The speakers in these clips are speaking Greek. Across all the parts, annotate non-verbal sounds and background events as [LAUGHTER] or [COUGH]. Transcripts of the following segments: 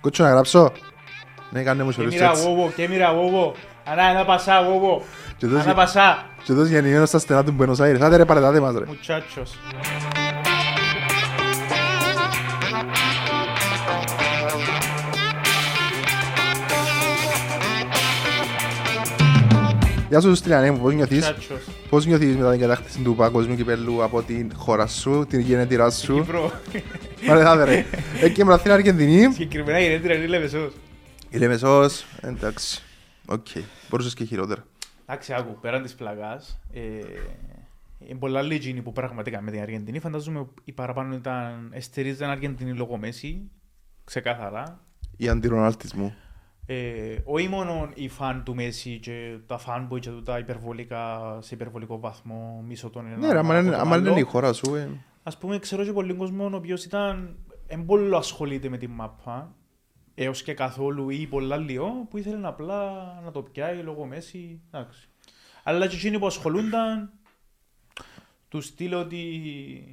Κότσο να γράψω. Ναι, κάνε μου Και σωρούς μοίρα έτσι. βόβο, και μοίρα βόβο. Ανά, ένα πασά, βόβο. Και δώσει- Ανά πασά. Και τόσο γεννημένο στα στενά του Buenos Aires. Άντε ρε παρετάτε μας ρε. Μουτσάτσος. Γεια σου Στυλιανέ μου, πώς νιώθεις; Μουτσάτσος. Πώς νιώθεις μετά την κατάκτηση του παγκοσμίου κυπέλλου από την χώρα σου, την γενέτειρά σου; Κύπρο. Παρετάτε ρε. Εκεί με στην Αργεντινή. Συγκεκριμένα η Ρέντρα είναι Λεβεσός. Η Λεμεσός, εντάξει. Οκ. Μπορούσες και χειρότερα. Εντάξει, άκου, πέραν της πλαγάς, ε, είναι πολλά λίγοι που πραγματικά με την Αργεντινή. Φαντάζομαι οι παραπάνω ήταν εστερίζαν Αργεντινή λόγω Μέση, ξεκάθαρα. Η αντιρονάλτης Ε, όχι μόνο οι φαν του Μέση και τα fanboy και τα υπερβολικά, σε υπερβολικό βαθμό μίσο των Ναι ρε, άμα είναι- άμα είναι η χώρα σου. ε, Ας πούμε, ξέρω και πολύ κόσμος ο οποίος ήταν εν πολύ ασχολείται με την μάπα έως και καθόλου ή πολλά λίγο που ήθελε απλά να το πιάει λόγω Μέση. Εντάξει. Αλλά και εκείνοι που ασχολούνταν του στείλω ότι ε,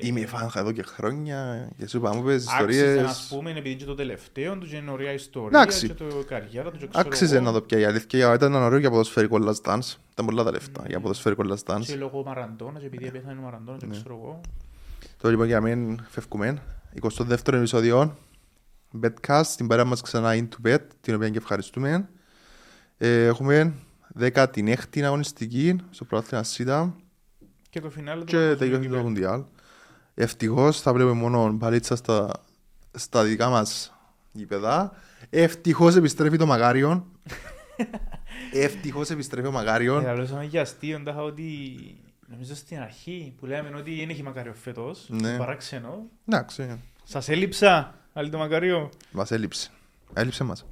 Είμαι φάνχα εδώ και χρόνια και σου είπα μου πες άξιζε ας ιστορίες. πούμε επειδή και το τελευταίο του και είναι ωραία ιστορία Εντάξει. και το καριέρα του και ξέρω Άξιζε εγώ. να το πιάει. Η αλήθεια ήταν ωραίο για ποδοσφαιρικό last dance. Ήταν πολλά τα λεφτά για ποδοσφαιρικό last και dance. λόγω Μαραντώνα και επειδή πέθανε ο Μαραντώνα Ναι. και ξέρω εγώ. Τώρα λοιπόν για μένα φεύγουμε. 22ο επεισόδιο. Betcast, την παρέα μας ξανά into bet, την οποία και ευχαριστούμε. Ε, έχουμε 16η αγωνιστική στο πρωτάθλημα ΣΥΤΑ Και το φινάλε του και παγκοσμίου τελειώσει το κυπέλλου. Μουντιάλ. Ευτυχώς θα βλέπουμε μόνο μπαλίτσα στα, στα δικά μας γήπεδα. Ευτυχώς επιστρέφει το Μαγάριον. [LAUGHS] Ευτυχώς επιστρέφει ο Μαγάριον. Ε, Μιλούσαμε για αστείο, τάχα ότι νομίζω στην αρχή που λέμε ότι δεν έχει μακάριο φέτος, Ναι. παράξενο. Εντάξει, Σας έλειψα, άλλη το μακάριο. μας έλειψε. Έλειψε μας.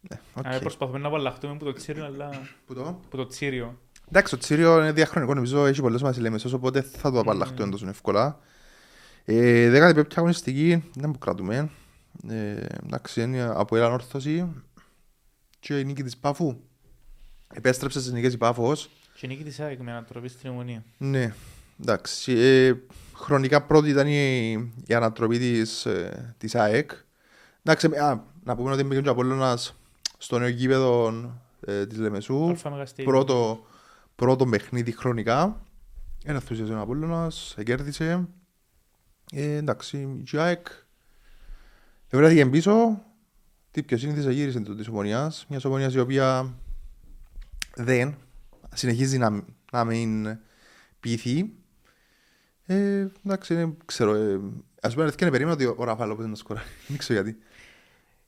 Ναι, οκ. Α, Προσπαθούμε να απαλλαχτούμε από το τσίριο, αλλά Πού το; από το τσίριο. Εντάξει, το Τσίριο είναι διαχρονικό, νομίζω έχει πολλές μας λέμε οπότε θα το απαλλαχτούμε τόσο εύκολα. Ε, δέκατη πέπτια αγωνιστική, δεν που κρατούμε. Ε, εντάξει, είναι από η ανόρθωση και η νίκη της Πάφου. Επέστρεψε στις νίκες η Πάφος. Και νίκη της ΑΕΚ με ανατροπή στην Ομονία. Ναι, εντάξει. Ε, χρονικά πρώτη ήταν η, η ανατροπή της, ε, της ΑΕΚ. Εντάξει, α, να πούμε ότι μπήκε και ο Απόλλωνας στο νέο γήπεδο ε, της Λεμεσού. Αλφα Μεγαστήριο. πρώτο, πρώτο παιχνίδι χρονικά. Ένα ενθουσιασμό ο Απόλλωνας, κέρδισε. Ε, εντάξει, η ΑΕΚ βρέθηκε πίσω. Τι πιο σύνηθιζε γύρισε το της Ομονιάς. Μια Ομονιάς η οποία δεν συνεχίζει να, να μην πείθει. Ε, εντάξει, δεν ξέρω. Ε, ας πούμε, αλήθεια, περίμενα ότι ο Ραφάλο να σκοράρει. [LAUGHS] Δεν ξέρω γιατί.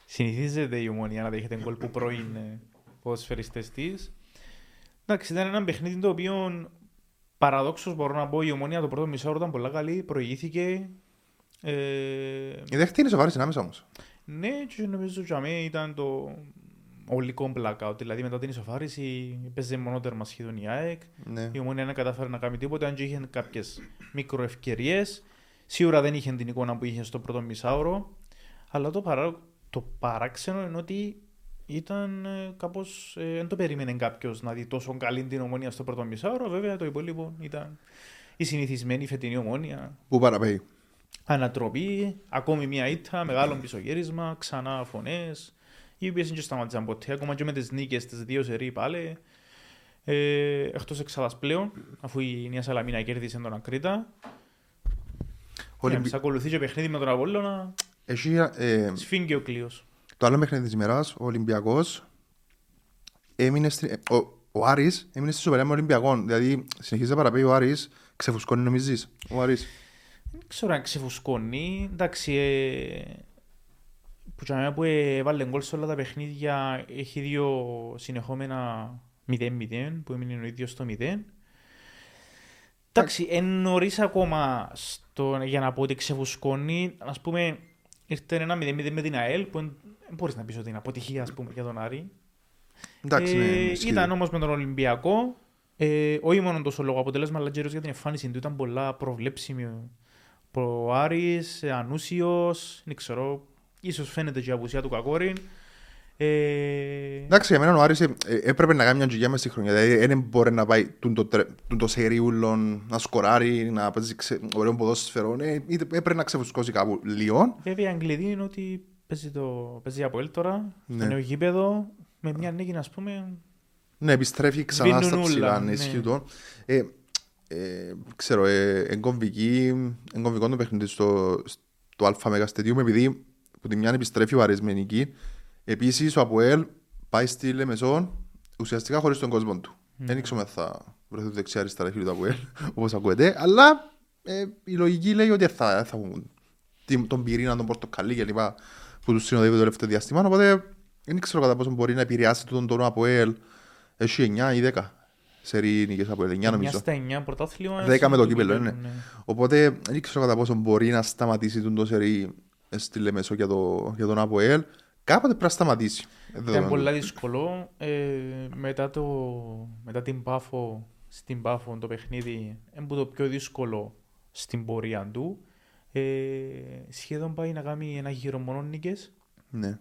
Συνηθίζεται η Ομονία να δέχεται γκολ που πρώην ε, ποδοσφαιριστές της. Εντάξει, ήταν ένα παιχνίδι το οποίο παραδόξως μπορώ να πω η Ομονία το πρώτο μισό ήταν πολλά καλή, προηγήθηκε. Ε, Η δεύτερη είναι σοβαρή συνάμεσα όμως. Ναι, και νομίζω ότι για μένα ήταν το ολικό blackout. Δηλαδή μετά την ισοφάριση παίζε μονότερμα σχεδόν η ΑΕΚ. Ναι. Η Ομόνια δεν κατάφερε να κάνει τίποτα, αν και είχε κάποιες μικροευκαιρίες. Σίγουρα δεν είχε την εικόνα που είχε στο πρώτο μισάωρο. Αλλά το, παρά... το παράξενο είναι ότι ήταν ε, κάπως. Ε, δεν το περίμενε κάποιος να δει τόσο καλή την ομόνια στο πρώτο μισάωρο. Βέβαια το υπόλοιπο ήταν η συνηθισμένη φετινή ομόνια. Πού παραπέει; Ανατροπή, ακόμη μία ήττα, μεγάλο πισωγύρισμα, ξανά φωνές. Οι οποίες δεν σταματήσαν ποτέ, ακόμα και με τις νίκες τις δύο σερί πάλι. Ε, Εκτός εξάδα πλέον, αφού η Νέα Σαλαμίνα κέρδισε τον Ακρίτα. Ολυμπι... Yeah, ακολουθεί και παιχνίδι με τον Απόλλωνα, Έχει, ε, σφίγγει ο κλείος. Το άλλο παιχνίδι της ημέρας, ο Ολυμπιακός, έμεινε στη, ε, ο, ο Άρης έμεινε στη σοβαρία με Ολυμπιακό. Δηλαδή, συνεχίζει να παραπέει ο Άρης, ξεφουσκώνει νομίζεις, ο Άρης; Δεν ξέρω αν ξεφουσκώνει. Εντάξει, ε, που για μένα που έβαλε γκολ σε όλα τα παιχνίδια έχει δύο συνεχόμενα 0-0 που έμεινε ο ίδιος στο 0. Εντάξει, εν νωρίς ακόμα στο, για να πω ότι ξεφουσκώνει. Ας πούμε, ήρθε ένα 0-0 με την ΑΕΛ που δεν μπορείς να πεις ότι είναι αποτυχία ας πούμε, για τον Άρη. Εντάξει, ναι, Ε, ισχύει. ήταν όμως με τον Ολυμπιακό. Ε, όχι μόνο τόσο λόγω αποτέλεσμα, αλλά κυρίω για την εμφάνιση του ήταν πολλά προβλέψιμη. Ο Άρης, ε, ανούσιος, δεν ξέρω, ίσως φαίνεται και η απουσία του Κακόρη. Ε, Εντάξει, για μένα ο Άρης ε, ε, έπρεπε να κάνει μια τζιγιά μες στη χρονιά. Δηλαδή δεν μπορεί να πάει τούν το, τρε- τούν το σερίουλο, να σκοράρει, να παίζει ξε- ωραίο ποδόσφαιρο. Ε, είτε- έπρεπε να ξεφουσκώσει κάπου λίγο. Βέβαια, η Αγγλική είναι ότι παίζει, το, παίζει από ελ τώρα, Ναι. στο νέο γήπεδο, με μια νίκη, να πούμε, Ναι, επιστρέφει ξανά στα Σβήνουν ψηλά, όλα, ναι, ναι. ισχύει το. Ε, ε, ξέρω, ε, εγκομβική, εγκομβικό το παιχνίδι στο, στο Αλφα Μέγα Στεδίου, επειδή που τη μια επιστρέφει ο Άρης με νική. Επίσης, ο Αποέλ πάει στη Λεμεσόν ουσιαστικά χωρίς τον κόσμο του. Δεν ήξερα αν θα βρεθεί δεξιά αριστερά χείλη του Αποέλ, [LAUGHS] όπως ακούετε, αλλά ε, η λογική λέει ότι θα, θα έχουν την- τον πυρήνα, τον πορτοκαλί κλπ. που τους συνοδεύει το τελευταίο διάστημα. Οπότε δεν ξέρω κατά πόσο μπορεί να επηρεάσει τον τον Αποέλ. Έχει 9 ή 10 σερί νίκες από 9 μια νομίζω. στα 9 πρωτάθλημα. Δέκα με το στο κύπελλο, ναι. Οπότε δεν ξέρω κατά πόσο μπορεί να σταματήσει τον το σερί στη Λεμεσό για, το, για τον Αποέλ. Κάποτε πρέπει να σταματήσει. Ε, Ήταν δεδομένου. πολύ δύσκολο. Ε, μετά, το, μετά την Πάφο, στην Πάφο το παιχνίδι, είναι που το πιο δύσκολο στην πορεία του. Ε, σχεδόν πάει να κάνει ένα γύρο μόνο νίκες. Ναι.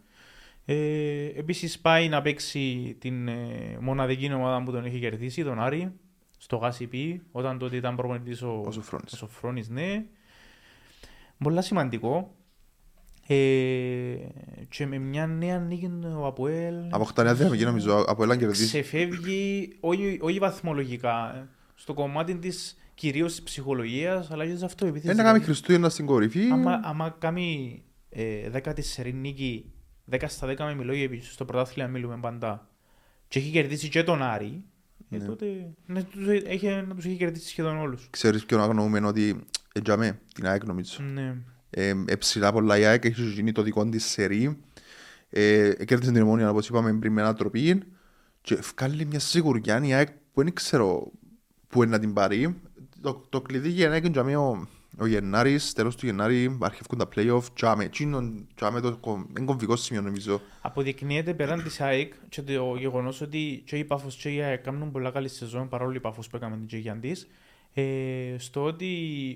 Ε, Επίσης πάει να παίξει την ε, μοναδική ομάδα που τον έχει κερδίσει, τον Άρη, στο Γάσιπι, όταν τότε ήταν προπονητής ο, Ο Σοφρόνης. ο Σοφρόνης, ναι. Πολλά σημαντικό. Ε, και με μια νέα νίκη ο Αποέλ Αποκτά νέα δυναμική νομίζω από Ελλάν κερδίσει. ξεφεύγει όχι, όχι βαθμολογικά, ε, στο κομμάτι της κυρίως της ψυχολογίας, αλλά και της αυτοεπίθεσης. Δεν να κάνει Δηλαδή, Χριστούγεννα στην κορυφή. Άμα, άμα κάνει ε, δέκατης σερή νίκη, 10 στα 10 με μιλόγια επίσης, στο πρωτάθλημα μιλούμε πάντα, και έχει κερδίσει και τον Άρη, ε, Ναι. τότε ναι, τους έχει, να τους έχει κερδίσει σχεδόν όλους. Ξέρεις ποιον αγνοούμε ότι έτζαμε την ΑΕΚ νομίζω. Ναι. Ε, ε, ψηλά πολλά η ΑΕΚ έχει γίνει το δικό της σερί. Ε, κέρδισε την Ομόνια όπως είπαμε πριν με ανατροπή και βγάλει μια σιγουριά η ΑΕΚ που δεν ξέρω πού είναι να την πάρει. Το, το κλειδί για να είναι ο, ο Γενάρης, τέλος του Γενάρη, αρχιεύκουν τα play-off, τζάμε, τσίνον, τζάμε το κομ- είναι κομβικό σημείο νομίζω. Αποδεικνύεται πέραν της ΑΕΚ και το γεγονός ότι και η Πάφος και η ΑΕΚ κάνουν πολλά καλή σεζόν παρόλο η Πάφος που έκαμε την Τζεγιαντής ε, στο ότι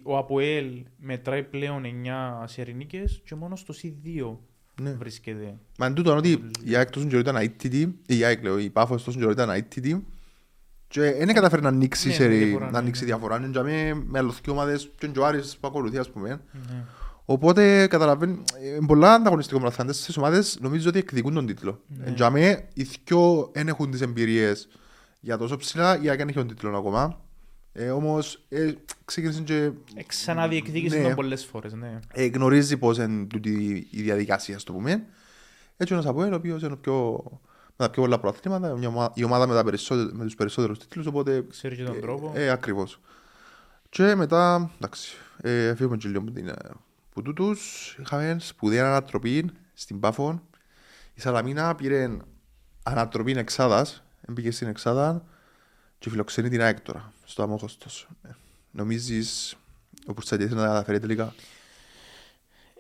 ο Αποέλ μετράει πλέον 9 σερινίκες και μόνος στο C2 Ναι. βρίσκεται. Μα εν τούτο ότι η ΑΕΚ τόσο καιρό ήταν αίτητη, η ΑΕΚ λέω, η Πάφος τόσο καιρό ήταν αίτητη και δεν καταφέρει να ανοίξει, Ναι, σερί, με διαφορά, να ναι, ανοίξει ναι. διαφορά. Είναι τζάμε με άλλες δύο ομάδες και ο Άρης που ακολουθεί ας πούμε. Ναι. Οπότε καταλαβαίνει, ε, πολλά ανταγωνιστικό μαθαντές στις ομάδες νομίζω ότι εκδικούν τον τίτλο. Ναι. Ναι. Τζάμε, οι δυο δεν έχουν τις εμπειρίες για τόσο ψηλά, η ΑΕΚ δεν έχει τον τίτλο ακόμα. Ε, όμως ε, ξεκίνησε και Ε, Ξαναδιεκδίκησε Ναι. τον πολλές φορές, ναι. ε, γνωρίζει πώς είναι τούτη η διαδικασία, ας το πούμε. Έτσι ένας Αποέλ, ο οποίος είναι ο πιο, με τα πιο πολλά προαθλήματα, μια ομα- η ομάδα με, τα περισσότε- με τους περισσότερους τίτλους, οπότε Ξέρει και τον τρόπο. ε, ακριβώς. Και μετά, εντάξει, ε, φύγουμε και λίγο από την, ε, που τούτους. Είχαμε σπουδαία ανατροπή στην Πάφο. Η Σαλαμίνα πήρε ανατροπή εξάδας, έμπηκε στην εξάδα και φιλοξενεί την ΑΕΚ τώρα, στο αμόχωστος. Ε, Νομίζεις ο Πουρτσατιές να τα καταφέρει τελικά.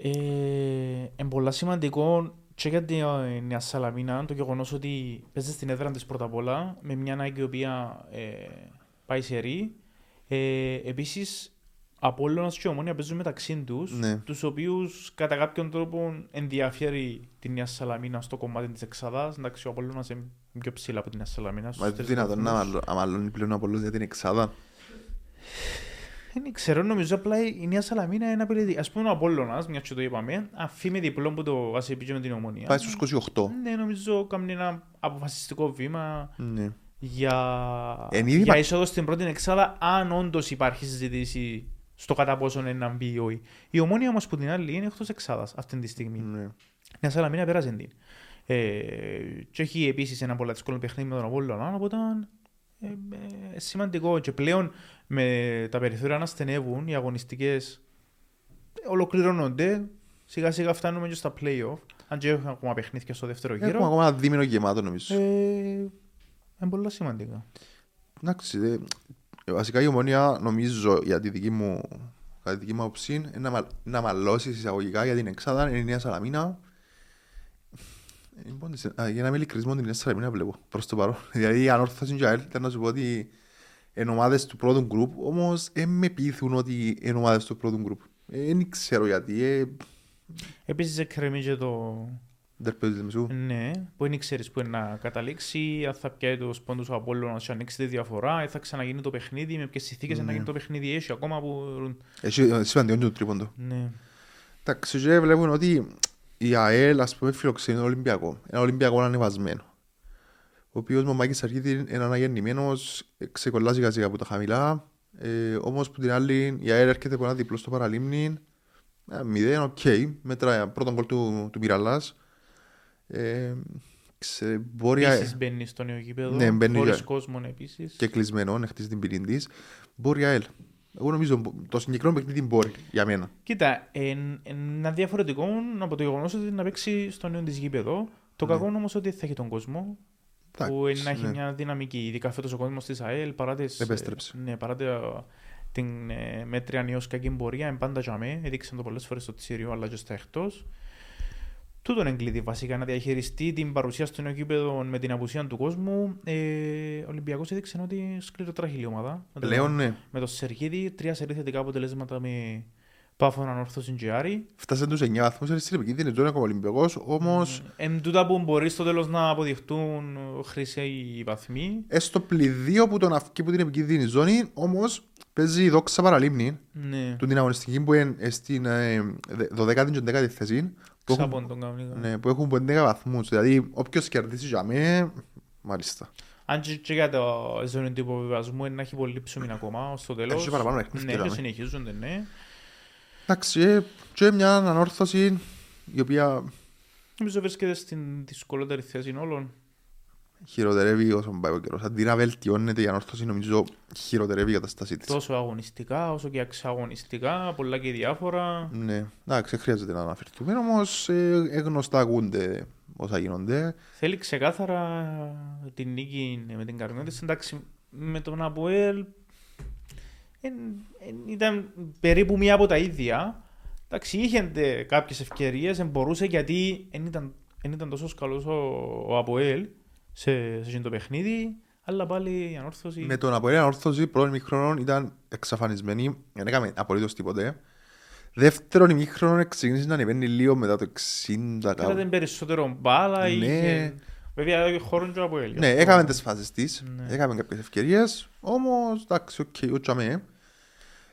Ε, είναι πολλά σημαντικό και για την ε, Νέα Σαλαμίνα το γεγονός ότι παίζει στην έδρα της πρώτα απ' όλα με μια Nike η οποία ε, πάει σε ρί. Ε, Επίσης, Απόλλωνας και Ομόνια παίζουν μεταξύ τους, Ναι. τους οποίους κατά κάποιον τρόπο ενδιαφέρει τη Νέα Σαλαμίνα στο κομμάτι της Εξαδά. Εντάξει, ο Απόλλωνας είναι πιο ψηλά από τη Νέα Σαλαμίνα. στους Μα είναι τρεις δυνατόν να βαθμούς. μαλλω- να μαλλώνει πλέον ο Απόλλωνας για την εξάδα; Δεν ξέρω, νομίζω απλά η Νέα Σαλαμίνα είναι απειλητική. Ας πούμε ο Απόλλωνας, μιας και το είπαμε, αφή με διπλό που το βάζει πήγε με την Ομόνια. Πάει στους 28. Ναι, νομίζω κάνει ένα αποφασιστικό βήμα Ναι. για, Εν ήδη για υπά- είσοδο στην πρώτη εξάδα, αν όντως υπάρχει συζήτηση στο κατά πόσο είναι να μπει ή όχι. Η ομόνια όμως που την άλλη είναι εκτός εξάδας αυτή τη στιγμή. Ναι. Μια Σαλαμίνα πέρασε την. Ε, και έχει επίσης ένα πολύ δύσκολο παιχνίδι με τον Απόλλωνα, οπότε ε, ε, σημαντικό. Και πλέον με τα περιθώρια να στενεύουν, οι αγωνιστικές ολοκληρώνονται. Σιγά σιγά φτάνουμε και στα play-off. Αν και έχουμε ακόμα παιχνίδια στο δεύτερο Έχουμε γύρο. ακόμα ένα δίμηνο γεμάτο νομίζω. Ε, είναι πολύ σημαντικά. Εντάξει, ε, ε, βασικά η ομόνια νομίζω για τη δική μου, κατά τη δική μου άποψη είναι να, μα- να μαλώσεις εισαγωγικά για την εξάδα είναι η Νέα Σαλαμίνα. Ε, λοιπόν, της- α, Για να είμαι ειλικρινής μόνο την Νέα Σαλαμίνα βλέπω προς το παρόν. [LAUGHS] Δηλαδή η ανόρθωση και η ΑΕΛ ήταν να σου πω ότι είναι ομάδες του πρώτου γκρουπ όμως δεν με πείθουν ότι είναι ομάδες του πρώτου γκρουπ. Ε, Δεν ξέρω γιατί. ε, Επίσης εκκρεμεί και το, Δερπέζι της Μεσού. Ναι, που δεν ξέρεις που είναι να καταλήξει, αν θα πιάει το πόντους ο Απόλλωνας και ανοίξει τη διαφορά, ή θα ξαναγίνει το παιχνίδι, με ποιες συνθήκες Ναι. να γίνει το παιχνίδι, έχει ακόμα που... Έχει ε, σημαντικό και το τρίποντο. Ναι. Εντάξει, και βλέπουν ότι η ΑΕΛ, ας πούμε, φιλοξενεί τον Ολυμπιακό. Ένα Ολυμπιακό ανεβασμένο. Ο οποίος με τον Μάκη Σεργίδη είναι αναγεννημένος, ξεκολλά σιγά σιγά από τα χαμηλά. Ε, όμως που την άλλη η ΑΕΛ έρχεται από ένα διπλό στο Παραλίμνι. Ε, μηδέν, οκ. Με το πρώτον γκολ του, του Μιραλλάς. Ε, ξε, μπορεί α- Επίσης μπαίνει στο νέο γήπεδο, Ναι, μπαίνει χωρίς για- κόσμο επίσης. και κλεισμένο, να χτίσει την πυρήν της. Μπορεί η ΑΕΛ. Εγώ νομίζω το συγκεκριμένο παιχνίδι μπορεί για μένα. Κοίτα, εν- ένα διαφορετικό από το γεγονός ότι να παίξει στο νέο της γήπεδο. Το Ναι. κακό όμως ότι θα έχει τον κόσμο που Εντάξει, να έχει ναι. μια δυναμική. Ειδικά φέτος ο κόσμος της ΑΕΛ παρά, τις, Επέστρεψε. ναι, παρά τα- την ε, μέτρια νέο κακή πορεία, είναι πάντα για μέ. Έδειξαν το πολλές φορές στο Τσίριο αλλά και στα εκτός. Τούτον εγκλήτη βασικά να διαχειριστεί την παρουσία στο νέο γήπεδο με την απουσία του κόσμου. Ε, ο Ολυμπιακός έδειξε ότι σκληροτράχει η ομάδα. Με το- Πλέον ναι. με το Σεργίδη, τρία σερή θετικά αποτελέσματα με πάφο ανόρθωση και Άρη. Φτάσαν τους 9 βαθμούς, είναι στην επικίνδυνη ζώνη ακόμα ο Ολυμπιακός, όμως Εν τούτα που μπορεί στο τέλος να αποδειχτούν χρυσοί βαθμοί. έστω πληδίο που τον αυκεί που την επικίνδυνη ζώνη, όμως παίζει η δόξα παραλίμνη, Ναι, του την αγωνιστική που είναι στην ε, δε- 12η και 11η θέση, που έχουν, ξάπον τον κανονικά. ναι, που έχουν 11 βαθμούς, δηλαδή όποιος κερδίσει για μέ, μάλιστα. Αν και, και για το ζώνη του υποβιβασμού είναι να έχει πολύ ψωμί ακόμα ως το τέλος. Έχει παραπάνω παιχνίδια, Ναι, και δάμε. συνεχίζονται, ναι. Εντάξει, ε, και μια ανόρθωση η οποία Νομίζω βρίσκεται στην δυσκολότερη θέση όλων. Χειροτερεύει όσο πάει ο καιρός. Αντί να βελτιώνεται η ανόρθωση, νομίζω χειροτερεύει η κατάστασή της. Τόσο αγωνιστικά όσο και εξαγωνιστικά, πολλά και διάφορα. Ναι, εντάξει, δεν χρειάζεται να αναφερθούμε, όμως ε, ε, γνωστά ακούνται όσα γίνονται. Θέλει ξεκάθαρα την νίκη με την Καρμιώτης. Εντάξει, με τον Αποέλ εν- εν- ήταν περίπου μία από τα ίδια. Εντάξει, είχε κάποιες ευκαιρίες, μπορούσε γιατί δεν ήταν, εν ήταν τόσο καλός ο, ο Αποέλ σε, σε εκείνο το παιχνίδι, αλλά πάλι η ανόρθωση. Με τον Αποέλ ανόρθωση πρώτον ημίχρονο ήταν εξαφανισμένη, δεν έκαμε απολύτως τίποτε. Δεύτερον ημίχρονο ξεκίνησε να ανεβαίνει λίγο μετά το 60 κάπου. Κράταε περισσότερο μπάλα, Ναι. είχε... Βέβαια, είχε χώρο και ο Αποέλ. Ναι, έκαμε τις φάσεις της, Ναι. έκαμε κάποιες ευκαιρίες, όμως εντάξει, οκ, ούτσα με.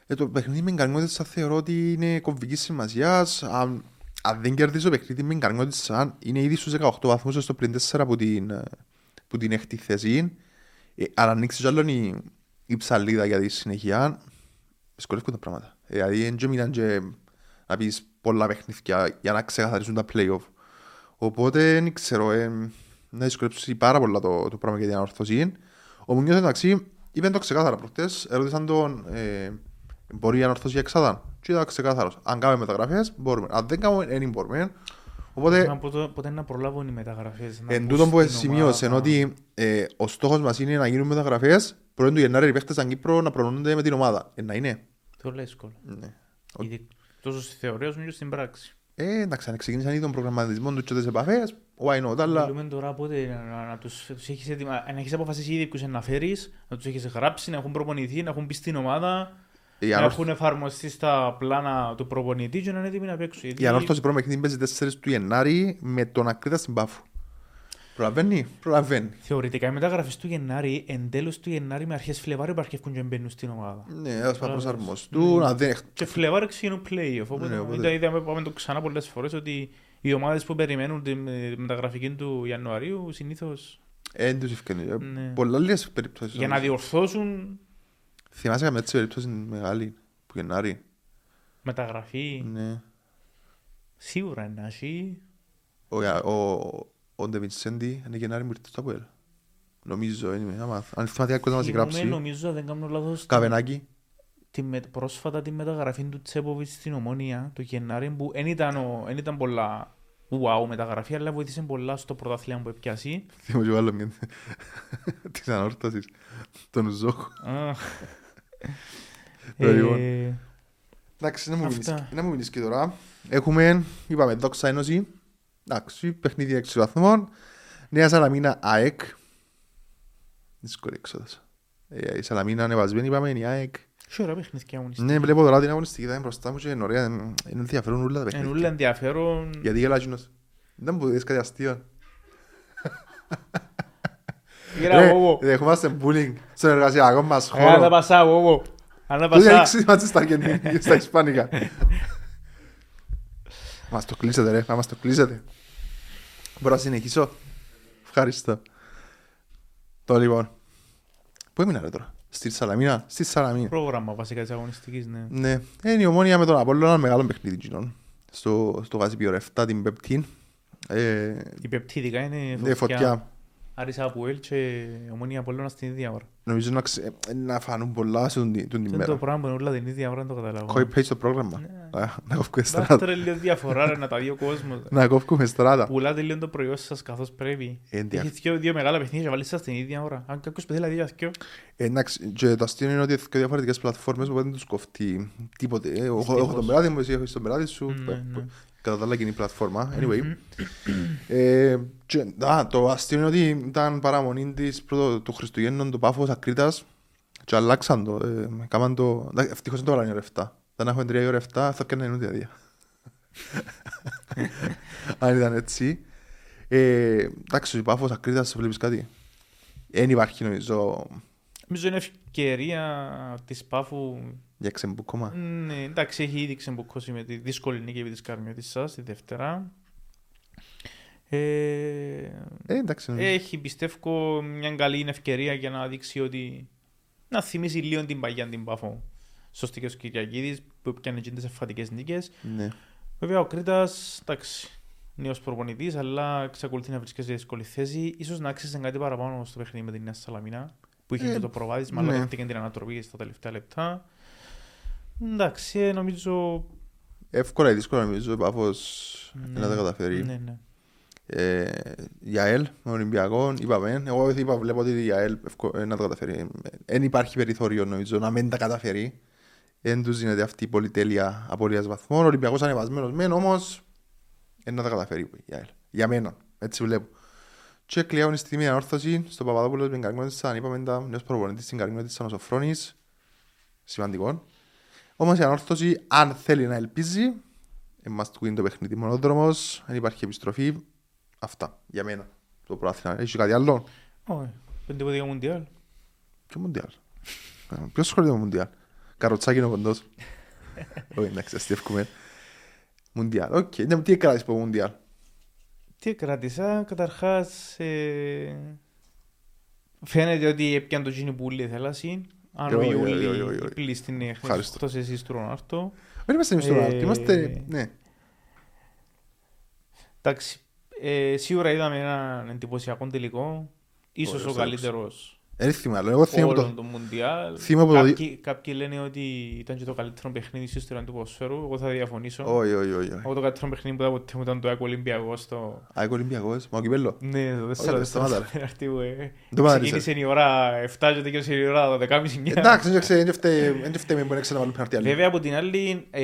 Ε, το παιχνίδι με Καρμιώτισσα θεωρώ ότι είναι κομβικής σημασίας. Αν, αν δεν κερδίσει το παιχνίδι με Καρμιώτισσα, είναι ήδη στους 18 βαθμούς στο πλην 4 από την, ε, που την έκτη θέση. Ε, αν ανοίξεις κι άλλον η, η ψαλίδα για τη συνεχεία, δυσκολεύουν τα πράγματα. Ε, δηλαδή, δεν και μιλάνε και να πεις πολλά παιχνίδια για να ξεκαθαρίσουν τα play-off. Οπότε, δεν ξέρω, ε, να δυσκολέψει πάρα πολλά το, το πράγμα για την ανορθωσή. Ο Μουνιός εντάξει, είπε το ξεκάθαρα προχτές, ερώτησαν τον ε, μπορεί η ανορθώση για εξάδα; Και ήταν ξεκάθαρος. Αν κάνουμε μεταγραφές, μπορούμε. Αν δεν κάνουμε, δεν μπορούμε. Οπότε, Μα ποτέ, ποτέ να προλάβουν οι μεταγραφές. να εν μπουν τούτον που στην σημείωσε ομάδα. ότι ε, ο στόχος μας είναι να γίνουν μεταγραφές, πρώην του Γενάρη οι παίχτες σαν Κύπρο να προνούνται με την ομάδα. Ε, να είναι. Πολύ εύκολο. Ναι. Ο- Ήδη Τόσος στη θεωρίας όσο και στην πράξη. Ε, εντάξει, αν ξεκίνησαν ήδη τον προγραμματισμό τους και τις επαφές, why not, αλλά Μιλούμε τώρα πότε να, να, να τους, τους έχεις, έτοιμα, να έχεις αποφασίσει ήδη ποιους να φέρεις, να τους έχεις γράψει, να έχουν προπονηθεί, να έχουν μπει στην ομάδα, η να ανόρθωση- έχουν εφαρμοστεί στα πλάνα του προπονητή και να είναι έτοιμοι να παίξουν. η ανόρθωση πρώτο παιχνίδι παίζει 4 του Γενάρη με τον Ακρίτα στην Πάφου. Προλαβαίνει, προλαβαίνει. Θεωρητικά οι μεταγραφές του Γενάρη, εν τέλος του Γενάρη με αρχές Φλεβάρι αρχεύκουν και μπαίνουν στην ομάδα. Ναι, ας πάμε Μπράβο. προσαρμοστούν, αν δεν Και Φλεβάρι ξεκινούν play-off. Οπότε, Ναι, οπότε- είδα- είδαμε πάμε το ξανά πολλές φορές ότι οι ομάδες που περιμένουν τη μεταγραφική του Ιανουαρίου συνήθως Δεν τους ευκαινεί. Ε, Ναι. Πολλά λίγες περιπτώσεις. για να διορθώσουν Θυμάσαι καμιά έτσι περίπτωση μεγάλη που Γενάρη; μεταγραφή Ναι. σίγουρα είναι να έχει. Ο, ο, ο Ντεβινσέντι είναι Γενάρη μου ήρθε στο Αποέλ. Νομίζω, δεν είμαι. άμα- Αν θυμάται κάποιος να μας Θυμούμαι, γράψει. νομίζω, αν δεν κάνω λάθος, Καβενάκι. τη, με, πρόσφατα τη μεταγραφή του Τσέποβιτς στην Ομόνια το Γενάρη που δεν ήταν, ο- εν ήταν πολλά wow μεταγραφή αλλά βοήθησε πολλά στο πρωτάθλημα που έπιασε. Θυμώ και άλλο μια [LAUGHS] της ανόρθωσης. Τον Ζόχο. Α. Το λοιπόν. Ε, Εντάξει, να μου Αυτά. μιλήσεις- να μου μιλήσεις και τώρα. Έχουμε, είπαμε, δόξα ένωση. Εντάξει, παιχνίδι έξι βαθμών. Νέα Σαλαμίνα ΑΕΚ. Δύσκολη εξόδος. Ε, Η Σαλαμίνα ανεβασμένη, είπαμε, είναι η ΑΕΚ. έχει ωραία παιχνίδια αγωνιστικά. Ναι, βλέπω τώρα την αγωνιστική, θα είναι μπροστά μου και είναι ωραία. Είναι ενδιαφέρον όλα τα Είναι όλα παιχνίδια. ενδιαφέρον. Γιατί γελάς εκείνος. Δεν μου δεις κάτι αστείο. [LAUGHS] Γεια, Ρε, βόβο. Δεχόμαστε bullying στον εργασιακό μας Ε, Ανά χώρο. πασά, βόβο. Ανά Τούτοι πασά. έξι είμαστε στα Αργεντινή, στα Ισπανικά. Μας το κλείσετε ρε, να μας το κλείσετε. Μπορώ να συνεχίσω. Ευχαριστώ. Το λοιπόν. Πού έμεινα ρε τώρα; Στη Σαλαμίνα. Στη Σαλαμίνα. Πρόγραμμα βασικά της αγωνιστικής, ναι. Ναι. Είναι η ομόνια με τον Απόλλωνα ένα μεγάλο παιχνίδι κοινών. Στο, στο Γαζιπιο Ρεφτά την Πεπτή. Ε, Η πεπτήδικα είναι ναι, φωτιά. Φωτιά. Άρισα από Ελ και ομονία Απόλλωνα στην ίδια ώρα. Νομίζω να, ξε... ε, να φανούν πολλά σε την, την Είναι το ημέρα. πράγμα που είναι όλα την ίδια ώρα, δεν το καταλαβαίνω. Κόι paste το πρόγραμμα. Ναι. Α, Να κόβουμε Εντάξει, στράτα. τώρα λίγο διαφορά ρε, να τα δει ο κόσμος. Να κόβουμε στράτα. Πουλάτε λίγο το προϊόν σας καθώς πρέπει. Ε, δια- Έχεις δύο, δύο μεγάλα παιχνίδια και βάλεις σας την ίδια ώρα. Αν κάποιος παιδί δηλαδή δυο. Εντάξει, και το αστείο είναι ότι έχει και διαφορετικές πλατφόρμες που δεν τους κοφτεί τίποτε. Ε, έχω, έχω τον Ευτυχώς. πελάτη μου, εσύ έχεις τον πελάτη σου. Ναι, που- ναι. που- Κατά τα άλλα κοινή πλατφόρμα. Anyway. [COUGHS] Ε, και, α, το αστείο είναι ότι ήταν παραμονή της πρώτο, του Χριστουγέννων το Πάφος Ακρίτας και αλλάξαν το. Ε, κάμαν το εντάξει, ευτυχώς δεν το βάλανε η ώρα 7. Δεν έχουμε τρία η ώρα 7, θα έπαιρνε ούτε αδεία. [LAUGHS] Αν ήταν έτσι. Ε, εντάξει, ο Πάφος Ακρίτας βλέπεις κάτι; Δεν υπάρχει νομίζω Νομίζω είναι ευκαιρία της Πάφου. Για ξεμπούκομα. Ναι, εντάξει, έχει ήδη ξεμπουκώσει με τη δύσκολη νίκη επί της Καρμιώτισσας τη Δευτέρα. Ε, Ε, εντάξει. νομίζω. έχει πιστεύω μια καλή ευκαιρία για να δείξει ότι να θυμίσει λίγο την παγιά την Πάφο. Σωστή και ο Κυριακίδης που έπιανε και τις εφατικές νίκες. Ναι. Βέβαια ο Κρήτας, εντάξει, νέος προπονητής, αλλά εξακολουθεί να βρίσκεται σε δύσκολη θέση. Ίσως να άξιζε κάτι παραπάνω στο παιχνίδι με την Νέα Σαλαμίνα, που είχε Ε, και το προβάδισμα, αλλά ναι. δέχτηκε την ανατροπή στα τελευταία λεπτά. Εντάξει, ε, νομίζω... Εύκολα ή δύσκολα νομίζω ο Πάφος ναι, να τα καταφέρει. Ναι, ναι. Ε, η ΑΕΛ με τον Ολυμπιακό, είπαμε. Εγώ είπα, βλέπω ότι η ΑΕΛ ευκο- ε, να τα καταφέρει. Δεν υπάρχει περιθώριο νομίζω να μην τα καταφέρει. Δεν τους δίνεται αυτή η πολυτέλεια απολύτω βαθμών. Ο Ολυμπιακός ανεβασμένος μεν όμως δεν να τα καταφέρει η ΑΕΛ. Για μένα, έτσι βλέπω. Και κλειώνει στη τιμή ανόρθωση στο Παπαδόπουλος με Καρμιώτησα. Είπαμε τα νέος προπονητής στην Καρμιώτησα ο Σοφρόνη. Σημαντικό. Όμως η ανόρθωση, αν θέλει να ελπίζει, εμάς του είναι το παιχνίδι μονόδρομος, δεν υπάρχει επιστροφή. Αυτά, για μένα. Το πρόθυμα. Έχεις κάτι άλλο; Όχι, πέντε πόδια Μουντιάλ. Ποιο Μουντιάλ. Ε, Ποιος ασχολείται με Μουντιάλ; Καροτσάκι είναι ο κοντός. Όχι, εντάξει, αστεύκουμε. Μουντιάλ. Οκ, ναι, τι έκανες από Μουντιάλ; Τι κράτησα, καταρχάς ε, φαίνεται ότι έπιαν το γίνει που ούλη θέλαση. Αν Ω, ο ω, ω, ω, ω. Ιούλη πλήστην είναι Ευχαριστώ. εκτός εσείς του Ρονάρτο. Δεν είμαστε εμείς στο Ε, Ρονάλντο, είμαστε... Ναι. Εντάξει, ε, σίγουρα είδαμε έναν εντυπωσιακό τελικό. Ίσως Ωραίος ο καλύτερος Δεν θυμάμαι, εγώ θυμάμαι όλων το... των Μουντιάλ. θυμάμαι από το- Κάποιοι, κάποιοι λένε ότι ήταν και το καλύτερο παιχνίδι στη ιστορία του ποδοσφαίρου. Εγώ θα διαφωνήσω. Όχι, όχι, όχι. όχι. Εγώ το καλύτερο παιχνίδι που είδα ποτέ μου ήταν το Άκο Ολυμπιακό στο... Α, εγώ Ολυμπιακός, μα ο Κυπέλλο. Ναι, το 4 δεν σταμάτα, ρε. πέναρτι που ε, Το μάθησες. ξεκίνησε η ώρα 7 και τελείωσε η ώρα 12.30 μια. Εντάξει, δεν ξέρω, δεν φταίει- δεν φταίει που δεν ξαναβάλουν πέναρτι άλλη. Βέβαια από την άλλη, ε,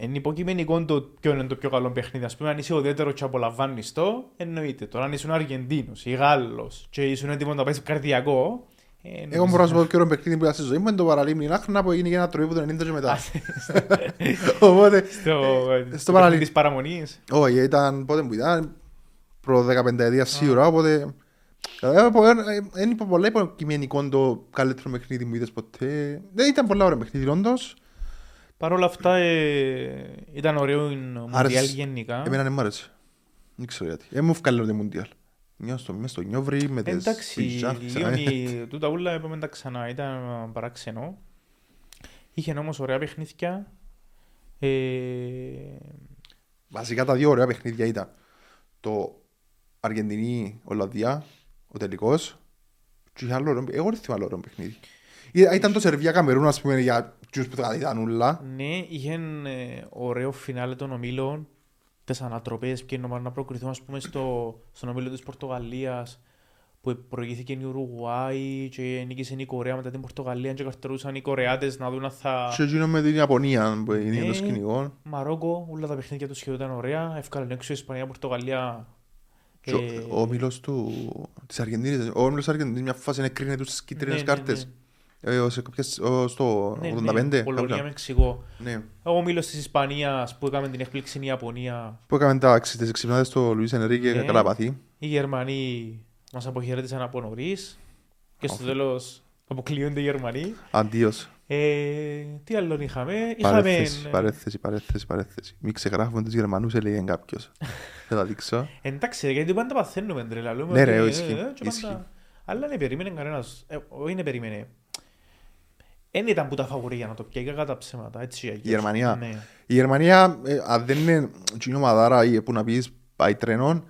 είναι υποκειμενικό το ποιο είναι το πιο καλό παιχνίδι. Α πούμε, αν είσαι ουδέτερο και απολαμβάνεις το, εννοείται. Τώρα, αν ήσουν Αργεντίνος ή Γάλλος και ήσουν έτοιμος να πάει καρδιακό. ε, Εγώ νομίζω- μπορώ να σου πω πιο ωραίο παιχνίδι που είδα στη ζωή μου είναι το παραλίμνη Άχνα που έγινε για ένα τροπή που τον 90 και μετά. [LAUGHS] Οπότε, Στο, στο στο παραλί- της παραμονής. όχι, ήταν πότε που ήταν, προ 15 ετία σίγουρα, οπότε... Δεν είπα πολλά υποκειμενικό το καλύτερο παιχνίδι που είδες ποτέ. Δεν ήταν πολλά ωραίο παιχνίδι όντως. Παρ' όλα αυτά, ε, ήταν ωραίο η Μουντιάλ Άρεσες. γενικά. Εμένα δεν μ' άρεσε. Δεν ξέρω γιατί. Δεν μου βγάλε το Μουντιάλ. Νιώθω στο, μες στο νιόβρι με τις Εντάξει, πιζάκες. λίγο η- [LAUGHS] τούτα ούλα είπαμε τα ξανά, ήταν παράξενο. Είχε όμως ωραία παιχνίδια. Ε, Βασικά τα δύο ωραία παιχνίδια ήταν το Αργεντινή-Ολλανδία, ο τελικός, και είχε άλλο ωραίο- εγώ δεν θυμάμαι άλλο ωραίο παιχνίδι. Ή- Ήταν το Σερβία-Καμερούν, ας πούμε, για τους που τα ήταν ούλα. ναι, είχε ε, ωραίο φινάλε των ομίλων. Τις ανατροπές και να να προκριθούν ας πούμε στο, στον ομίλο της Πορτογαλίας που προηγήθηκε η Ουρουγουάη και νίκησε η Κορέα μετά την Πορτογαλία και καρτερούσαν οι Κορεάτες να δουν αν θα... Και εκείνο με την Ιαπωνία που έγινε Ναι. το σκηνικό. Μαρόκο, όλα τα παιχνίδια τους σχεδόν ήταν ωραία. Εύκαλαν έξω η Ισπανία, Πορτογαλία. Και ο- Ε, Ο όμιλος του, της Αργεντινής, ο όμιλος της Αργεντινής μια φάση έκρινε τους στις κίτρινες ναι, ναι, κάρτες. Ναι. Ε, ως- κάποιες- ως το Ναι, 85. ναι, κάπου Πολωνία, εκεί. Μεξικό. Ναι. Εγώ μίλω της Ισπανίας που έκαμε την έκπληξη στην Ιαπωνία. Που έκαμε τα ξ- τις εξυπνάδες στο Λουίς Ενρίκε Ναι. καλά πάθη. Οι Γερμανοί μας αποχαιρέτησαν από νωρίς. Και στο Οφ. τέλος αποκλείονται οι Γερμανοί. Αντίος. Ε, τι άλλο είχαμε; Είχαμε... Παρέθεση, παρέθεση, παρέθεση, παρέθεση. Μην ξεγράφουμε τους Γερμανούς, έλεγε κάποιος. [LAUGHS] Θα τα δείξω. Εντάξει, γιατί πάντα παθαίνουμε τρε, λαλούμε Ναι, ρε, ότι, ισχύει, ε, και πάντα- ισχύει. Αλλά δεν περίμενε κανένας. Ε, όχι δεν περίμενε. Δεν ήταν που τα φαβορεί για να το πιέει κατά ψέματα. Έτσι, η Γερμανία. Ναι. Η Γερμανία, ε, αν δεν είναι κοινή ομαδάρα ή που να πεις πάει τρένον,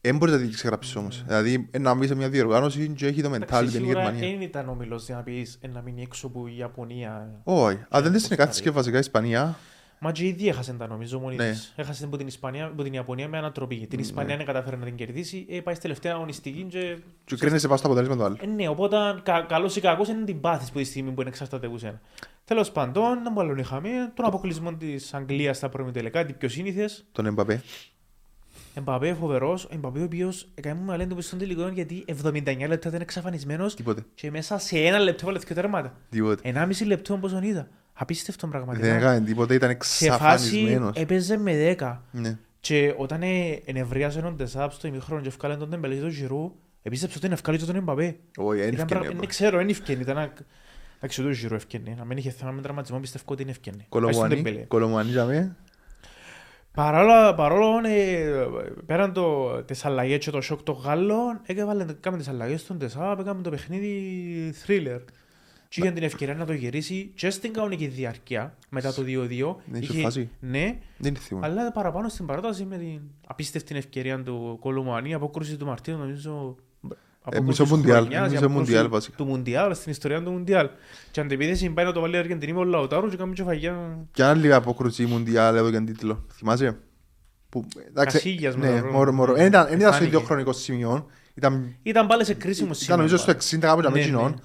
δεν μπορείς να την ξεγράψεις όμως. Δηλαδή, ε, να μπεις σε μια διοργάνωση και έχει το Εντάξει, mentality η σίγουρα Γερμανία. δεν ήταν όμιλος για να πεις ε, να μείνει έξω που η Ιαπωνία. Όχι, αν δεν πώς της είναι κάτι θα και βασικά η Ισπανία, Μα και ήδη έχασε τα νομίζω μόνη Ναι. της. Έχασε από την, Ισπανία, από την Ιαπωνία με ανατροπή. Την Ισπανία δεν κατάφερε να την κερδίσει. Ε, πάει στη τελευταία αγωνιστική και... και κρίνεσαι πάνω στο αποτέλεσμα του άλλου. Ε, ναι, οπότε κα, καλός ή κακός είναι την πάθης που τη στιγμή που είναι εξαρτατεύουσαν. Τέλος πάντων, να μου άλλον είχαμε τον αποκλεισμό της Αγγλίας στα προημιτελικά, τι πιο σύνηθες. Τον Εμπαπέ. Εμπαπέ φοβερός, ο Εμπαπέ ο οποίος έκανε μου μαλέν το στον τελικό γιατί 79 λεπτά ήταν εξαφανισμένος Τίποτε. και μέσα σε ένα λεπτό βάλε δύο τέρματα. Τίποτε. 1,5 λεπτό όπως τον είδα. Απίστευτο Δεν πραγματικά. έκανε τίποτε, ήταν Σε φάση εξαφανισμένος. έπαιζε με 10. Ναι. Και όταν ε, ενευρίασε τον Τεσάπ στο ημίχρονο και ευκάλε τον Τεμπελέ τον Γιρού, επίστεψε ότι είναι ευκάλει τον Εμπαπέ. Όχι, δεν Ήταν ευκαινεί. πραγ- Δεν ξέρω, είναι ευκαινή. Ήταν ακ- Εντάξει, το Γιρού ευκαινή. Να μην είχε θέμα με τραυματισμό, πιστεύω ότι είναι ευκαινή. Πάει στον Κολομουανί, Ντεμπελέ. Κολομουανί για μέ. Παρόλο, παρόλο ε, πέραν το, τις αλλαγές και το σοκ των Γάλλων, έκαμε κάμε τις αλλαγές στον Τεσάπ, έκαμε το παιχνίδι thriller. Και είχε την ευκαιρία να το γυρίσει και στην κανονική διάρκεια, μετά το 2-2. Δεν είχε φάση. Ναι, Δεν θυμώ. αλλά παραπάνω στην παράταση με την απίστευτη ευκαιρία του Κολομουανί, απόκρουση του Μαρτίνου, νομίζω. Ε, απόκρουση μισό της Μουντιάλ, χρονιάς, μισό απόκρουση Μουντιάλ βασικά. Του Μουντιάλ, στην ιστορία του Μουντιάλ. Και αντεπίδεση πάει να το βάλει η Αργεντινή με ο Λαουτάρο και κάνει και φαγιά Και άλλη απόκρουση Μουντιάλ εδώ και τίτλο. Θυμάσαι; Που, εντάξει, Κασίγιας με ναι, το- μωρό, μωρό. Δεν ήταν, δεν ήταν στο Φάνηκε. ίδιο χρονικό σημείο. Ήταν, Ήταν πάλι σε κρίσιμο σημείο. ήταν νομίζω στο πάλι. 60 κάπου για Ναι, εκείνον. ναι.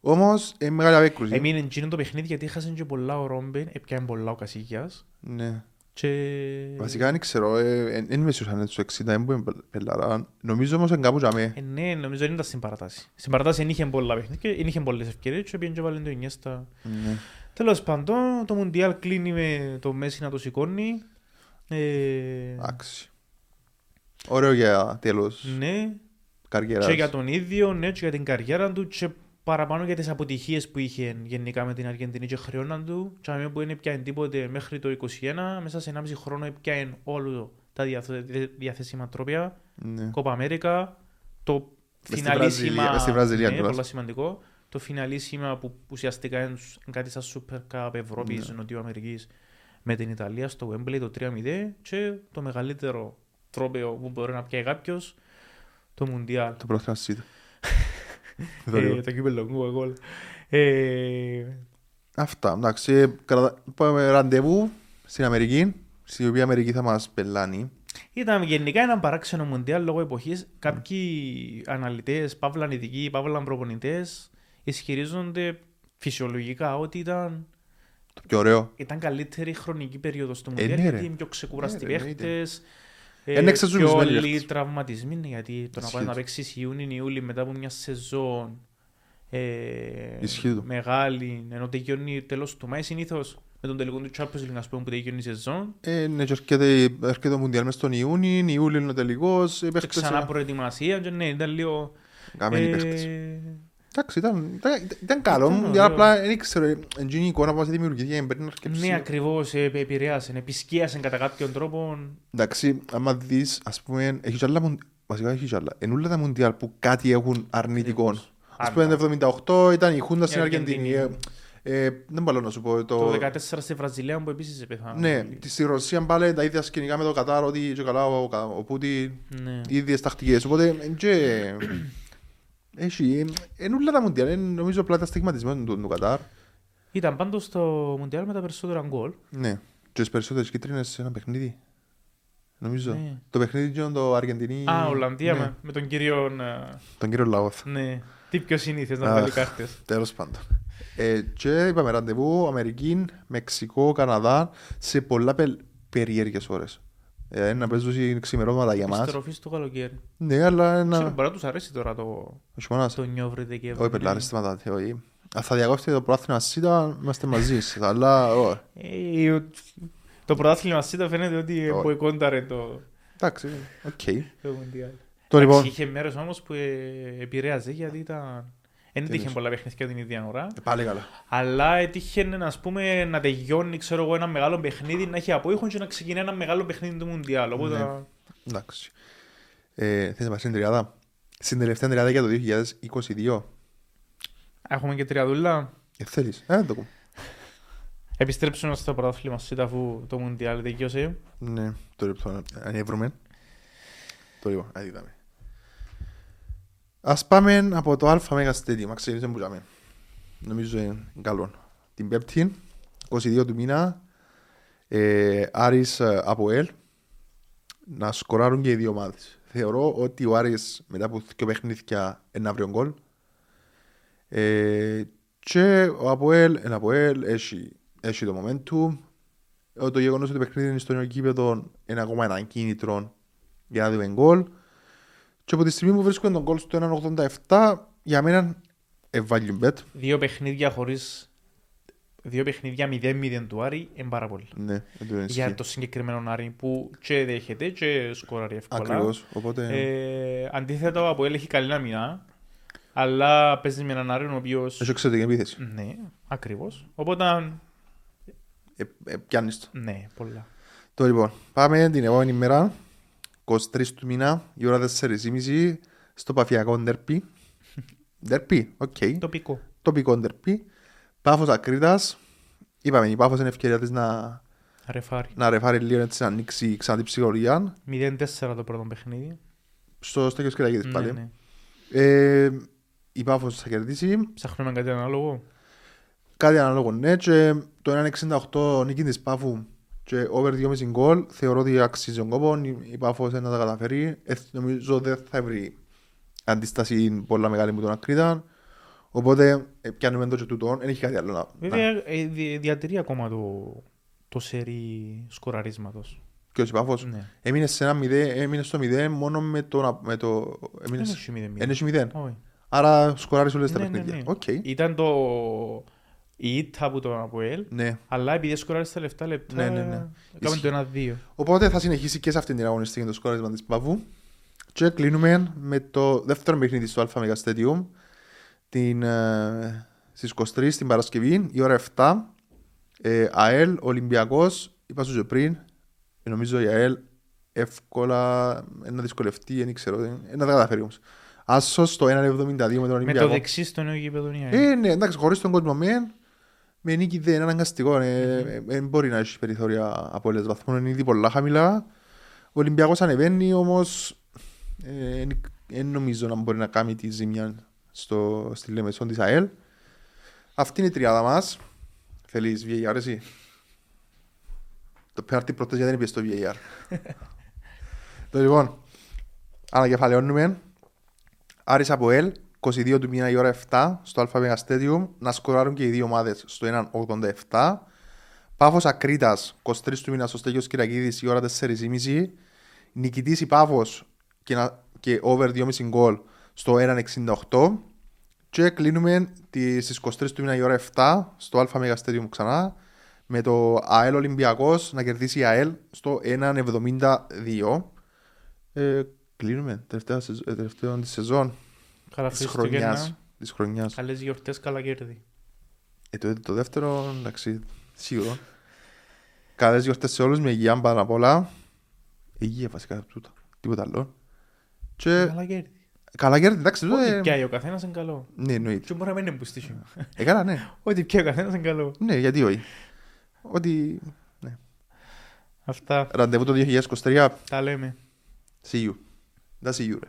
Όμως, είναι μεγάλη απέκρουση. Έμεινε εκείνο το παιχνίδι γιατί έχασαν και πολλά ο Ρόμπεν, έπιανε πολλά ο Κασίγιας. Ναι. Και... Βασικά δεν ξέρω, ε, δεν είμαι σίγουρος αν είναι στο 60, δεν μπορεί να πελάρα. Νομίζω όμως είναι κάπου για μέ. Ε, ναι, νομίζω δεν ήταν στην παρατάση. Στην παρατάση δεν είχε πολλά παιχνίδια, δεν είχε πολλές ευκαιρίες και πήγαινε και βάλει το Ινιέστα. Ναι. Τέλος πάντων, το Μουντιάλ κλείνει με το Μέση να το σηκώνει. Ε, Εντάξει. Ωραίο για τέλος ναι, καριέρας. και για τον ίδιο, ναι, και για την καριέρα του και παραπάνω για τις αποτυχίες που είχε γενικά με την Αργεντινή και χρεώναν του. Και αμέσως που είναι πια τίποτε μέχρι το 21, μέσα σε 1,5 χρόνο έπιανε όλο τα διαθε- διαθέσιμα τρόπια. Ναι. Κόπα Αμέρικα, το στη φιναλίσιμα. Βραζιλία, μες στη Βραζιλία ναι, κιόλας. πολύ σημαντικό. Το φιναλίσιμα που ουσιαστικά είναι σ- είναι κάτι σαν Super Cup Ευρώπης, Ναι. Νοτιού Αμερικής με την Ιταλία στο Wembley το 3-0 και το μεγαλύτερο τρόπαιο που μπορεί να πιάει κάποιος, το Μουντιάλ. Το πρώτο σίτ. Ε, το κύπελο μου, εγώ. Ε, Αυτά, εντάξει. ε, κρατα- Πάμε ραντεβού στην Αμερική, στην οποία Αμερική θα μας πελάνει. Ήταν γενικά ένα παράξενο Μουντιάλ λόγω εποχής. Κάποιοι αναλυτές, παύλα ειδικοί, παύλα προπονητές, ισχυρίζονται φυσιολογικά ότι ήταν Το πιο ωραίο. ήταν καλύτερη χρονική περίοδος του Ε, Μουντιάλ ναι, γιατί ρε. είναι πιο ξεκουραστοί Ναι, ρε, εννοείται. παίχτες. Είναι Ε, πιο εξαζουμισμένοι λίγοι παίχτες. τραυματισμοί είναι, γιατί το να Ισχύει πάει να του. παίξεις Ιούνιο-Ιούλη μετά από μια σεζόν ε, Ισχύει του. μεγάλη, ενώ τελειώνει τέλος του Μάη συνήθως με τον τελικό του Champions League, ας πούμε, που τελειώνει η σεζόν Ε, ναι, και έρχεται, έρχεται το Μουντιάλ μες τον Ιούνι, Ιούλιο είναι ο τελικός. ε, και παίχτες, ξανά ε, προετοιμασία και ναι, ήταν λίγο... καμένοι ε, παίχτες. Εντάξει, ήταν, ήταν, ήταν καλό. Ήταν Μουντιάλ, ωραίο. απλά δεν ξέρω, ε, είναι η εικόνα που μας δημιουργήθηκε για να παίρνει αρκεψή. Ναι, ακριβώς, ε, επηρέασε, επισκίασε κατά κάποιον τρόπο. Εντάξει, άμα δεις, ας πούμε, έχει κι άλλα, μουν- βασικά έχει κι άλλα. Εν όλα τα Μουντιάλ που κάτι έχουν αρνητικό. Ακριβώς. Ας πούμε, το 78 ήταν η Χούντα Η στην Αργεντινή. Αργεντινή. Ε, ε, δεν μπορώ να σου πω. Το Το... 14 στη Βραζιλία που επίσης πέθανε. Ναι, στη Ρωσία πάλι τα ίδια σκηνικά με το Κατάρ, ότι και καλά ο, Κα- ο Πούτιν, Ναι. οι ίδιες τακτικές. Οπότε, εν και... Έχει, εν όλα τα Μουντιάλ, εν νομίζω απλά τα στιγματισμένα του, του Κατάρ. Ήταν πάντως στο Μουντιάλ με τα περισσότερα γκολ. Ναι, και τις περισσότερες κίτρινες σε ένα παιχνίδι. Νομίζω. Ναι. Το παιχνίδι είναι το Αργεντινή... Α, Ολλανδία ναι, με, με τον κύριο... ε, Τον κύριο Λαόθ. Ναι. Τι πιο συνήθειες να Αχ. βγάλει κάρτες. Τέλος πάντων. Ε, και είπαμε ραντεβού Αμερική, Μεξικό, Καναδά σε πολλά πε, περίεργες ώρες. Ε, να παίζουν ξημερώματα για μας. Επιστροφή στο καλοκαίρι. Ναι, αλλά Ξέρω, ένα... μπορεί να τους αρέσει τώρα το, Ο χειμώνας. το νιόβρι Δεκέμβρη. Όχι, πελάρες, σταματάτε, όχι. Αν θα διακόψετε το πρόθυμα ΣΥΤΑ, είμαστε μαζί σας. Αλλά, ω, Ε, ο- Το πρωτάθλημα ΣΥΤΑ φαίνεται ότι Όχι. μποϊκόνταρε το εντάξει, οκ. το Μουντιάλ. Το λοιπόν, Εντάξει, Είχε μέρες όμως που ε, επηρέαζε γιατί ήταν... Δεν έτυχε εννοείς; πολλά παιχνίδια την ίδια ώρα. ε, πάλι καλά. Αλλά έτυχε να, πούμε, να τελειώνει ξέρω εγώ, ένα μεγάλο παιχνίδι, να έχει απόϊχον και να ξεκινάει ένα μεγάλο παιχνίδι του Μουντιάλ. Οπότε Ναι. Εντάξει. Ε, θες να πας στην τριάδα; Στην τελευταία τριάδα για το 2022. έχουμε και τριαδούλα. Ε, θέλεις. Ε, το πω. Επιστρέψουμε στο πρωτάθλημα Cyta αφού το Μουντιάλ τελειώσε. Ναι, το λεπτό. Αν βρούμε. Το λοιπόν, ας δούμε. Ας πάμε από το Αλφα Μέγα Stadium. Ας ξεκινήσουμε που πάμε. Νομίζω είναι καλό. Την Πέπτη, 22 του μήνα, ε, Άρης ε, από ΕΛ, να σκοράρουν και οι δύο ομάδες. Θεωρώ ότι ο Άρης μετά από δύο παιχνίδια ένα αύριο γκολ. Ε, και ο Αποέλ, ένα Αποέλ, έχει, έχει το momentum. Ε, Το γεγονός ότι το παιχνίδι είναι στο νέο κήπεδο είναι ακόμα ένα κίνητρο για να δούμε γκολ. Και από τη στιγμή που βρίσκουμε τον γκολ στο 1.87, για μένα ε, value bet. Δύο παιχνίδια χωρίς... Δύο παιχνίδια 0-0 του Άρη είναι πάρα πολύ. Ναι, δεν το Για ισχύει. το συγκεκριμένο Άρη που και δέχεται και σκοράρει εύκολα. Ακριβώς, οπότε... Ε, αντίθετα, ο Αποέλ έχει καλή άμυνα, αλλά παίζει με έναν Άρη ο οποίος... Έχει εξαιρετική επίθεση. Ναι, ακριβώς. Οπότε, Ε, ε, πιάνεις το. ναι, πολλά. Το λοιπόν, πάμε την επόμενη μέρα, 23 του μήνα, η ώρα 4.30 στο Παφιακό Ντερπι. [LAUGHS] Ντερπι, οκ. Τοπικό. Τοπικό ντέρμπι. Πάφος Ακρίτας. Είπαμε, η Πάφος είναι ευκαιρία της να, Ρεφάρι. να ρεφάρει λίγο έτσι, να ανοίξει ξανά την ψυχολογία. 0-4 το πρώτο παιχνίδι. Στο Στέλιος Κυριακίδης Ναι, πάλι. ναι. Ε, η Πάφος θα κερδίσει. Ψάχνουμε κάτι ανάλογο. Κάτι ανάλογο ναι και το 1.68 νίκη της Πάφου και over 2,5 γκολ θεωρώ ότι αξίζει τον κόπο η η Πάφος να τα καταφέρει ε, νομίζω δεν θα βρει αντίσταση πολλά μεγάλη με τον Ακρίτα οπότε ε, πιάνουμε το και τούτο δεν έχει κάτι άλλο να, να. Βέβαια, ε, δι- διατηρεί ακόμα το, το σερί σκοραρίσματος. και ο Πάφος; Ναι. έμεινε, σε ένα 0, έμεινε στο 0 μόνο με το, να- με το έμεινε, Δεν σε- έχει 0-0. έμεινε στο 0 Όχι. άρα σκοράρεις όλες τα Ναι, ναι, παιχνίδια ναι. Οκ. Ήταν το η ήττα από τον Αποέλ, ναι αλλά επειδή σκοράρεις στα λεφτά λεπτά, Ναι, ναι, ναι. έκαμε Ισχύει. το 1-2. Οπότε θα συνεχίσει και σε αυτήν την αγωνιστική το σκόρισμα της Πάφου. Και κλείνουμε με το δεύτερο παιχνίδι στο Άλφα Μέγα Stadium την, ε, στις 23 την Παρασκευή, η ώρα 7. Ε, ΑΕΛ, Ολυμπιακός, είπα σου και πριν, ε, νομίζω η ΑΕΛ εύκολα ε, να δυσκολευτεί, δεν ξέρω, ε, να τα καταφέρει όμως. Άσος το 1.72 με τον Με το Ολυμπιακό. δεξί στο νέο γήπεδο η ΑΕΚ. Ε, ναι, εντάξει, χωρίς τον κόσμο μεν, με νίκη δεν είναι αναγκαστικό. Δεν μπορεί να έχει περιθώρια από όλες βαθμούς, είναι ήδη πολλά χαμηλά. Ο Ολυμπιακός ανεβαίνει, όμως δεν νομίζω να μπορεί να κάνει τη ζημιά στο, στη Λεμεσόν της ΑΕΛ. Αυτή είναι η τριάδα μας. Θέλεις VAR εσύ; Το πέρτη πρώτος γιατί δεν είπες το VAR. [LAUGHS] το λοιπόν, ανακεφαλαιώνουμε. Άρης από ΕΛ, 22 του μήνα η ώρα 7 στο ΑΒ Stadium, να σκοράρουν και οι δύο ομάδες στο 1.87. Πάφος Ακρίτας, 23 του μήνα στο Στέγιος Κυριακίδης η ώρα 4.30. Νικητής η Πάφος και, να, και over 2,5 γκολ στο 1.68. Και κλείνουμε τις, στις 23 του μήνα η ώρα 7 στο ΑΒ Stadium ξανά με το ΑΕΛ Ολυμπιακός να κερδίσει η ΑΕΛ στο 1.72. Ε, κλείνουμε τελευταία, σεζ- ε, τελευταίο της σεζόν Καλά της Χριστούγεννα, χρονιάς. Της χρονιάς. καλές γιορτές, καλά κέρδη. Ε, το, το δεύτερο, εντάξει, σίγουρο. Καλές γιορτές σε όλους, με υγεία πάνω απ' όλα. Υγεία βασικά, τούτα. Τίποτα άλλο. Και Καλά κέρδη. καλά κέρδη, εντάξει, τούτο, Ό,τι ε, πιάει ο καθένας είναι καλό. Ναι, εννοείται. Και μπορεί να μην είναι μπουστίσιο. Ε, καλά, ναι. [LAUGHS] Ό,τι πιάει ο καθένας είναι καλό. Ναι, γιατί όχι. Ότι Αυτά ραντεβού το 2023, τα λέμε. see you. Da see you, ρε.